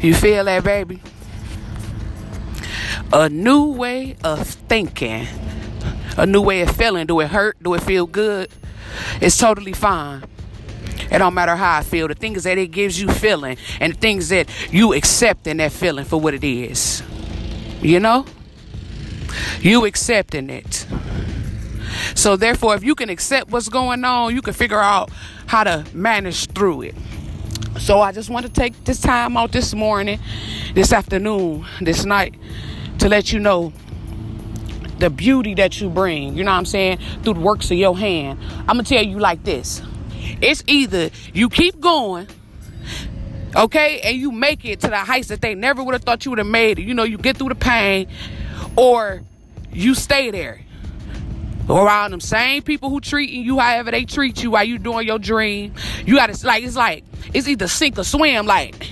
You feel that, baby? A new way of thinking, a new way of feeling. Do it hurt? Do it feel good? It's totally fine. It don't matter how I feel. The thing is that it gives you feeling, and the things that you accept accepting that feeling for what it is. You know, you accepting it. So therefore, if you can accept what's going on, you can figure out how to manage through it. So I just want to take this time out this morning, this afternoon, this night to let you know the beauty that you bring, you know what I'm saying, through the works of your hand. I'm going to tell you like this. It's either you keep going, okay, and you make it to the heights that they never would have thought you would have made it. You know, you get through the pain, or you stay there around them same people who treating you however they treat you while you doing your dream. You gotta like it's like it's either sink or swim. Like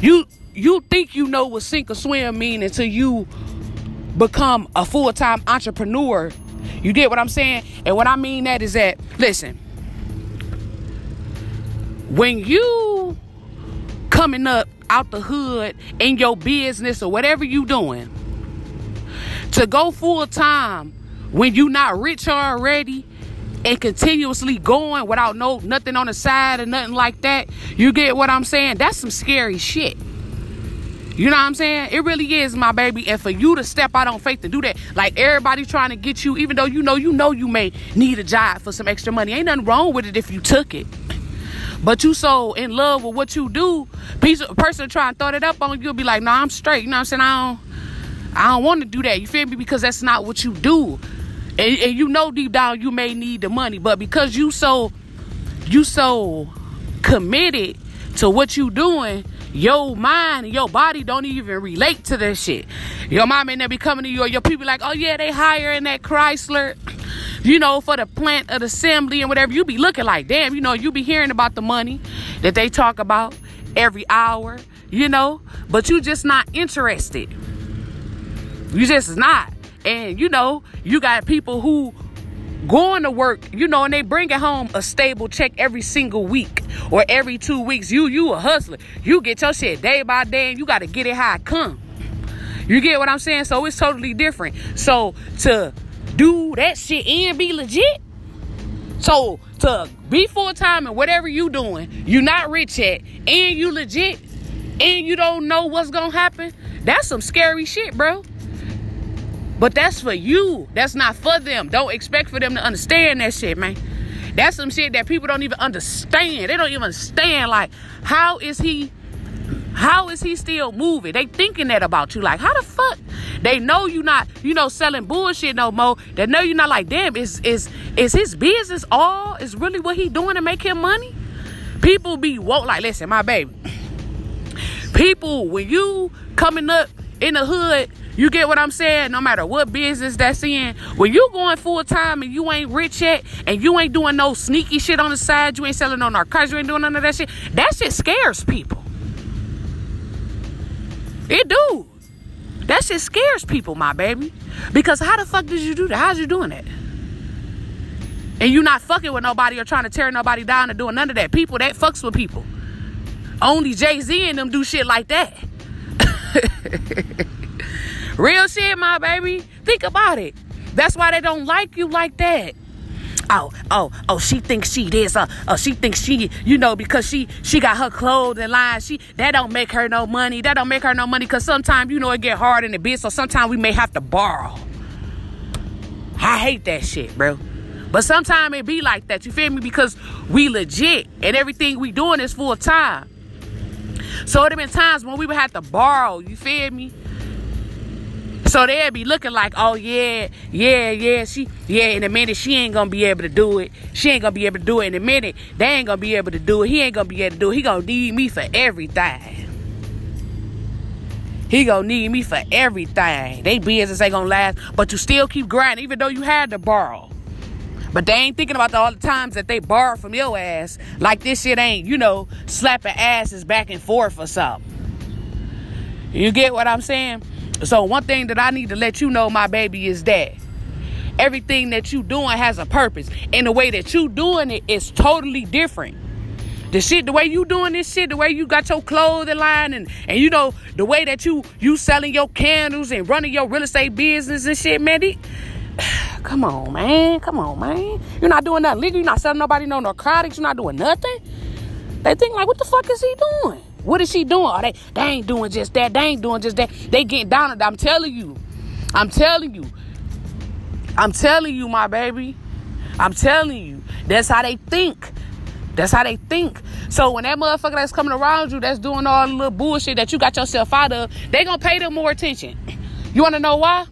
you you think you know what sink or swim mean until you become a full-time entrepreneur. You get what I'm saying? And what I mean that is that listen, when you coming up out the hood in your business or whatever you doing, to go full time when you not rich already and continuously going without no nothing on the side or nothing like that, you get what I'm saying? That's some scary shit. You know what I'm saying? It really is, my baby. And for you to step out on faith to do that, like everybody trying to get you, even though you know you know you may need a job for some extra money. Ain't nothing wrong with it if you took it. But you so in love with what you do, piece of person trying to throw it up on you, you'll be like, no, nah, I'm straight. You know what I'm saying? I don't I don't want to do that. You feel me? Because that's not what you do. And, and you know deep down you may need the money, but because you so you so committed to what you doing, your mind and your body don't even relate to that shit. Your mom may not be coming to you or your people like, oh yeah, they hiring that Chrysler, you know, for the plant of the assembly and whatever. You be looking like, damn, you know, you be hearing about the money that they talk about every hour, you know, but you just not interested. You just not. And you know, you got people who going to work, you know, and they bring it home a stable check every single week or every two weeks. You you a hustler. You get your shit day by day and you gotta get it how it come. You get what I'm saying? So it's totally different. So to do that shit and be legit. So to be full time and whatever you doing, you not rich yet, and you legit, and you don't know what's gonna happen. That's some scary shit, bro. But that's for you. That's not for them. Don't expect for them to understand that shit, man. That's some shit that people don't even understand. They don't even understand like how is he how is he still moving? They thinking that about you. Like, how the fuck? They know you not, you know, selling bullshit no more. They know you not like, damn, is is is his business all is really what he doing to make him money? People be woke like, listen, my baby. People, when you coming up in the hood you get what I'm saying? No matter what business that's in, when you going full time and you ain't rich yet, and you ain't doing no sneaky shit on the side, you ain't selling no narcotics, you ain't doing none of that shit. That shit scares people. It do. That shit scares people, my baby. Because how the fuck did you do that? How's you doing that? And you not fucking with nobody or trying to tear nobody down or doing none of that. People that fucks with people. Only Jay Z and them do shit like that. Real shit, my baby. Think about it. That's why they don't like you like that. Oh, oh, oh, she thinks she this, uh, oh, she thinks she, you know, because she she got her clothes clothing line, she that don't make her no money. That don't make her no money because sometimes you know it get hard in the biz, so sometimes we may have to borrow. I hate that shit, bro. But sometimes it be like that, you feel me? Because we legit and everything we doing is full time. So there been times when we would have to borrow, you feel me? So they'll be looking like, oh yeah, yeah, yeah, she, yeah. In a minute, she ain't gonna be able to do it. She ain't gonna be able to do it. In a minute, they ain't gonna be able to do it. He ain't gonna be able to do it. He gonna need me for everything. He gonna need me for everything. They business ain't gonna last, but you still keep grinding, even though you had to borrow. But they ain't thinking about all the times that they borrowed from your ass. Like this shit ain't, you know, slapping asses back and forth or something. You get what I'm saying? So one thing that I need to let you know, my baby, is that everything that you doing has a purpose. And the way that you doing it is totally different. The shit, the way you doing this shit, the way you got your clothing line and and you know the way that you you selling your candles and running your real estate business and shit, man. Come on, man. Come on, man. You're not doing nothing legal. You're not selling nobody no narcotics. You're not doing nothing. They think like, what the fuck is he doing? What is she doing? Oh, they, they ain't doing just that. They ain't doing just that. They getting down. I'm telling you. I'm telling you. I'm telling you, my baby. I'm telling you. That's how they think. That's how they think. So when that motherfucker that's coming around you, that's doing all the little bullshit that you got yourself out of, they gonna pay them more attention. You wanna know why?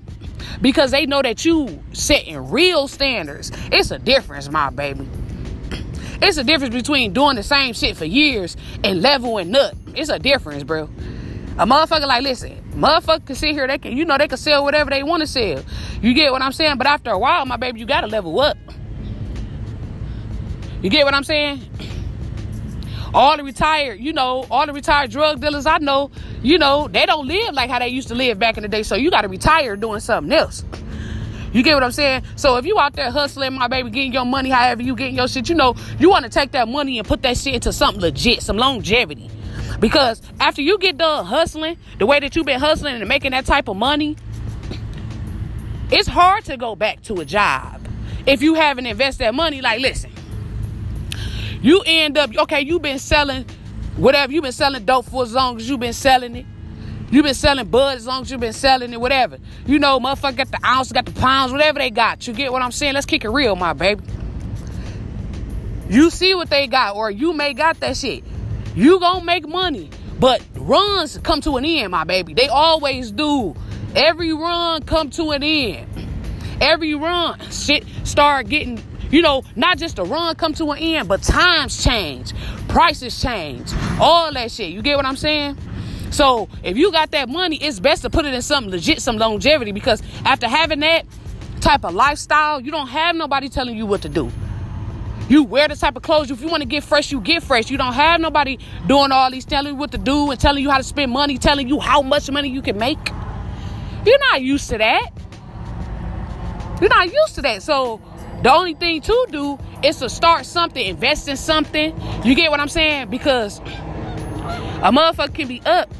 Because they know that you setting real standards. It's a difference, my baby. It's a difference between doing the same shit for years and leveling up. It's a difference, bro. A motherfucker like, listen, motherfucker can sit here, they can, you know, they can sell whatever they want to sell. You get what I'm saying? But after a while, my baby, you gotta level up. You get what I'm saying? All the retired, you know, all the retired drug dealers I know, you know, they don't live like how they used to live back in the day. So you gotta retire doing something else. You get what I'm saying? So if you out there hustling, my baby, getting your money, however you getting your shit, you know, you want to take that money and put that shit into something legit, some longevity. Because after you get done hustling, the way that you've been hustling and making that type of money, it's hard to go back to a job if you haven't invested that money. Like, listen, you end up okay. You've been selling whatever you've been selling dope for as long as you've been selling it. You've been selling bud as long as you've been selling it, whatever. You know, motherfucker got the ounce, got the pounds, whatever they got. You get what I'm saying? Let's kick it real, my baby. You see what they got, or you may got that shit. You gonna make money. But runs come to an end, my baby. They always do. Every run come to an end. Every run, shit start getting, you know, not just a run come to an end, but times change, prices change, all that shit. You get what I'm saying? So if you got that money, it's best to put it in something legit, some longevity, because after having that type of lifestyle, you don't have nobody telling you what to do. You wear the type of clothes. If you want to get fresh, you get fresh. You don't have nobody doing all these telling you what to do and telling you how to spend money, telling you how much money you can make. You're not used to that. You're not used to that. So the only thing to do is to start something, invest in something. You get what I'm saying? Because a motherfucker can be up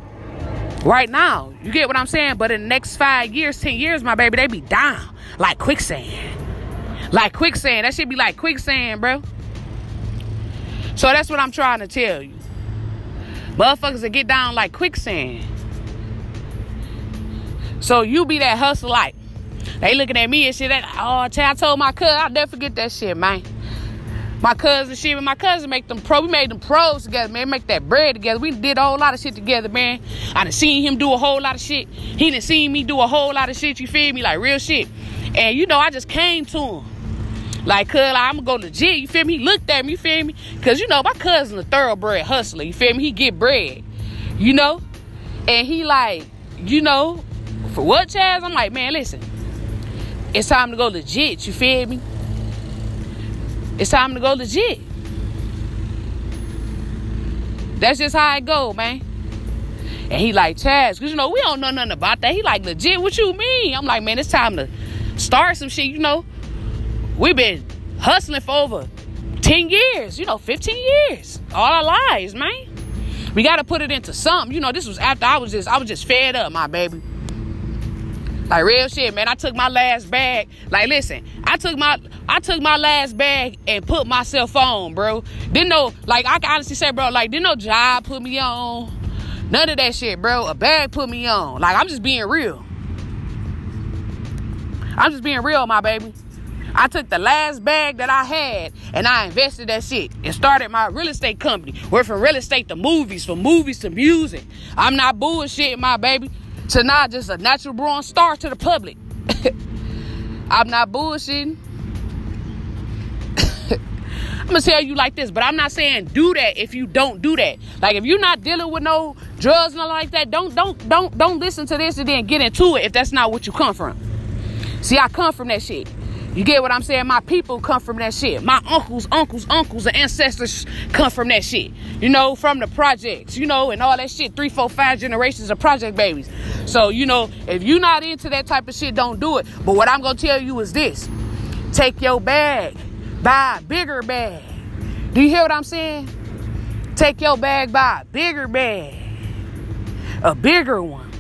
right now. You get what I'm saying? But in the next five years, ten years, my baby, they be down like quicksand. Like quicksand. That should be like quicksand, bro. So that's what I'm trying to tell you. Motherfuckers that get down like quicksand. So you be that hustle like. They looking at me and shit. That, oh, I told my cousin, I'll never forget that shit, man. My cousin, shit, and my cousin make them pro. We made them pros together, man. Make that bread together. We did a whole lot of shit together, man. I done seen him do a whole lot of shit. He done seen me do a whole lot of shit. You feel me? Like real shit. And you know, I just came to him. Like, cuz, like, I'm gonna go legit. You feel me? He looked at me. You feel me? Cause you know, my cousin a thoroughbred hustler. You feel me? He get bread. You know? And he like, you know, for what, Chazz? I'm like, man, listen. It's time to go legit. You feel me? It's time to go legit. That's just how it go, man. And he like, Chazz, because you know, we don't know nothing about that. He like, legit, what you mean? I'm like, man, it's time to start some shit, you know. We've been hustling for over 10 years, you know, 15 years. All our lives, man. We gotta put it into something. You know, this was after I was just I was just fed up, my baby. Like real shit, man. I took my last bag. Like, listen, I took my I took my last bag and put myself on, bro. Didn't know, like I can honestly say, bro, like didn't no job put me on. None of that shit, bro. A bag put me on. Like I'm just being real. I'm just being real, my baby. I took the last bag that I had and I invested that shit and started my real estate company. Went from real estate to movies, from movies to music. I'm not bullshitting, my baby to not just a natural born star to the public. I'm not bullshitting. I'm gonna tell you like this, but I'm not saying do that if you don't do that. Like if you're not dealing with no drugs and like that, don't don't don't don't listen to this and then get into it if that's not what you come from. See, I come from that shit. You get what I'm saying? My people come from that shit. My uncles, uncles, uncles, and ancestors come from that shit. You know, from the projects, you know, and all that shit. Three, four, five generations of project babies. So, you know, if you're not into that type of shit, don't do it. But what I'm gonna tell you is this take your bag, buy a bigger bag. Do you hear what I'm saying? Take your bag buy a bigger bag. A bigger one.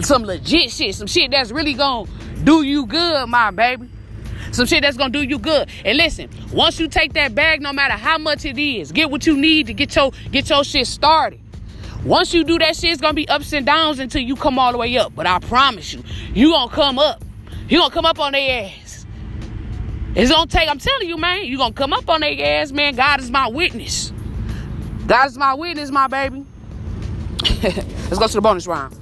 Some legit shit. Some shit that's really gonna do you good, my baby. Some shit that's gonna do you good. And listen, once you take that bag, no matter how much it is, get what you need to get your get your shit started. Once you do that shit, it's gonna be ups and downs until you come all the way up. But I promise you, you gonna come up. You gonna come up on their ass. It's gonna take, I'm telling you, man, you gonna come up on their ass, man. God is my witness. God is my witness, my baby. Let's go to the bonus round.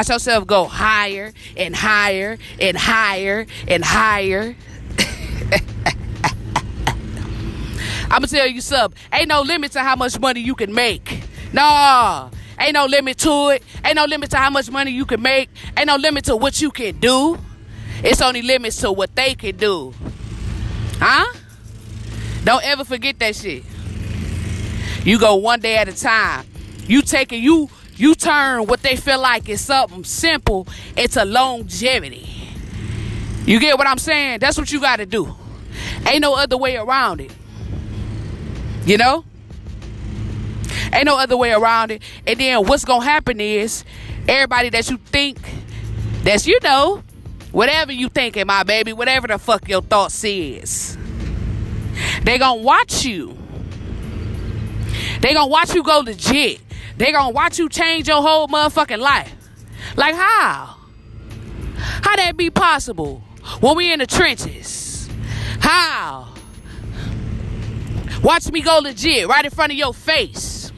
Watch yourself go higher and higher and higher and higher. I'm gonna tell you something. Ain't no limit to how much money you can make. No, ain't no limit to it. Ain't no limit to how much money you can make. Ain't no limit to what you can do. It's only limits to what they can do. Huh? Don't ever forget that shit. You go one day at a time. You taking you you turn what they feel like is something simple into longevity. You get what I'm saying? That's what you got to do. Ain't no other way around it. You know? Ain't no other way around it. And then what's going to happen is everybody that you think that's, you know, whatever you thinking, my baby, whatever the fuck your thoughts is, they going to watch you. They going to watch you go legit. They gonna watch you change your whole motherfucking life. Like how? How that be possible when we in the trenches? How? Watch me go legit right in front of your face.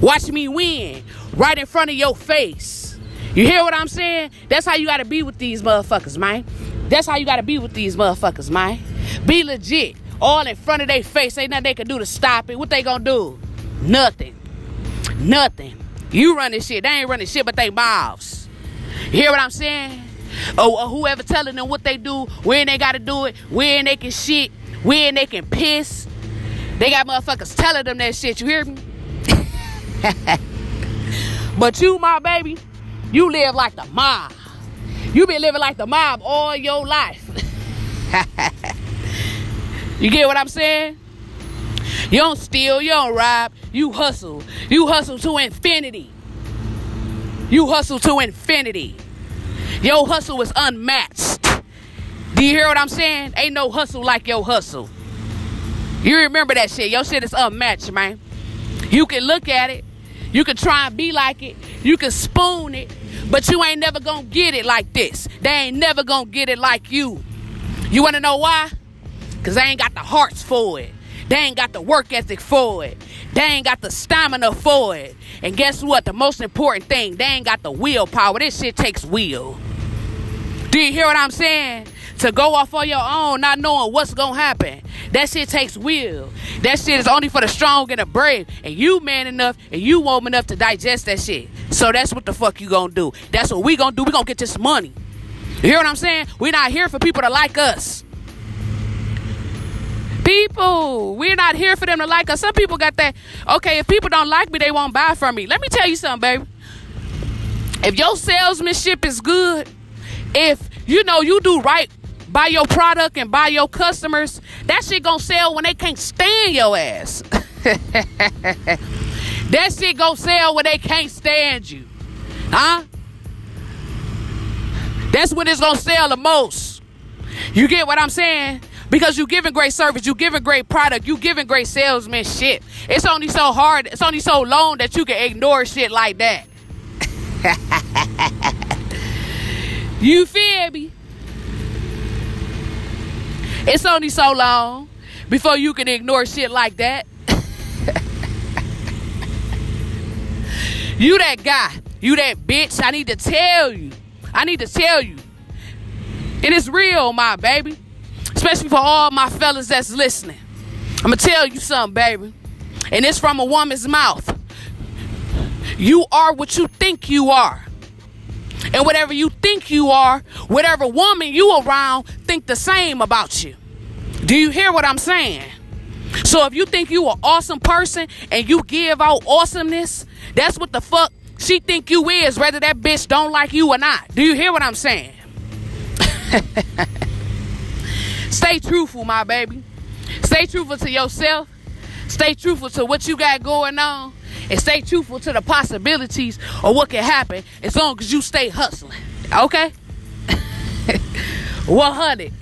Watch me win right in front of your face. You hear what I'm saying? That's how you gotta be with these motherfuckers, man. That's how you gotta be with these motherfuckers, man. Be legit. All in front of their face. Ain't nothing they can do to stop it. What they gonna do? Nothing. Nothing. You running shit. They ain't running shit but they mouths. You hear what I'm saying? Or, or whoever telling them what they do, when they gotta do it, when they can shit, when they can piss. They got motherfuckers telling them that shit. You hear me? but you, my baby, you live like the mob. You been living like the mob all your life. you get what I'm saying? You don't steal, you don't rob, you hustle. You hustle to infinity. You hustle to infinity. Your hustle is unmatched. Do you hear what I'm saying? Ain't no hustle like your hustle. You remember that shit. Your shit is unmatched, man. You can look at it. You can try and be like it. You can spoon it. But you ain't never gonna get it like this. They ain't never gonna get it like you. You wanna know why? Because they ain't got the hearts for it. They ain't got the work ethic for it. They ain't got the stamina for it. And guess what? The most important thing, they ain't got the willpower. This shit takes will. Do you hear what I'm saying? To go off on your own, not knowing what's gonna happen. That shit takes will. That shit is only for the strong and the brave. And you man enough and you woman enough to digest that shit. So that's what the fuck you gonna do. That's what we gonna do. We gonna get this money. You hear what I'm saying? We're not here for people to like us people. We're not here for them to like us. Some people got that. Okay, if people don't like me, they won't buy from me. Let me tell you something, baby. If your salesmanship is good, if you know you do right by your product and by your customers, that shit gonna sell when they can't stand your ass. that shit gonna sell when they can't stand you. Huh? That's when it's gonna sell the most. You get what I'm saying? Because you giving great service, you giving great product, you giving great salesmanship. It's only so hard, it's only so long that you can ignore shit like that. you feel me? It's only so long before you can ignore shit like that. you that guy, you that bitch. I need to tell you. I need to tell you. It's real, my baby especially for all my fellas that's listening. I'm gonna tell you something, baby. And it's from a woman's mouth. You are what you think you are. And whatever you think you are, whatever woman you around think the same about you. Do you hear what I'm saying? So if you think you an awesome person and you give out awesomeness, that's what the fuck she think you is, whether that bitch don't like you or not. Do you hear what I'm saying? Stay truthful, my baby. Stay truthful to yourself. Stay truthful to what you got going on. And stay truthful to the possibilities of what can happen as long as you stay hustling. Okay? 100.